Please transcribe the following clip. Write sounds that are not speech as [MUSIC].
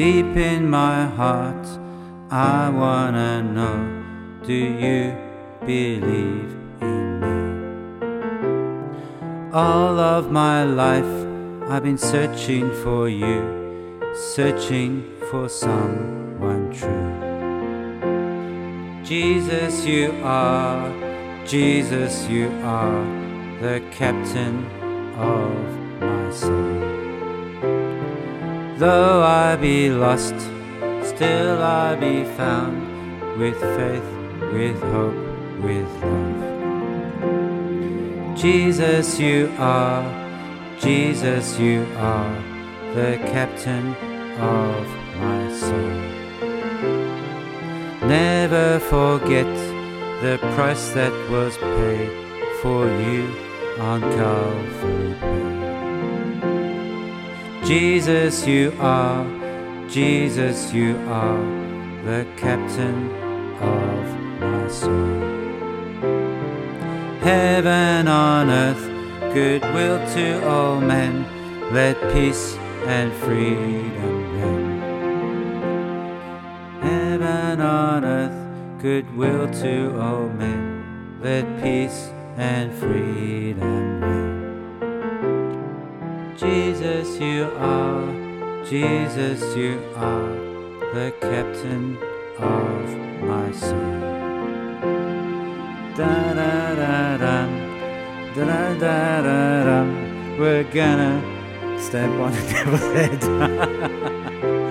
Deep in my heart, I wanna know do you believe in me? All of my life, I've been searching for you, searching for someone true. Jesus, you are, Jesus, you are the captain of my soul. Though I be lost, still I be found with faith, with hope, with love. Jesus, you are, Jesus, you are the captain of my soul. Never forget the price that was paid for you on Calvary. Jesus, you are, Jesus, you are the captain of my soul. Heaven on earth, goodwill to all men, let peace and freedom reign. Heaven on earth, goodwill to all men, let peace and freedom reign. Jesus, you are, Jesus, you are the captain of my soul. Da da da da, da da da da. We're gonna step on the devil's head. [LAUGHS]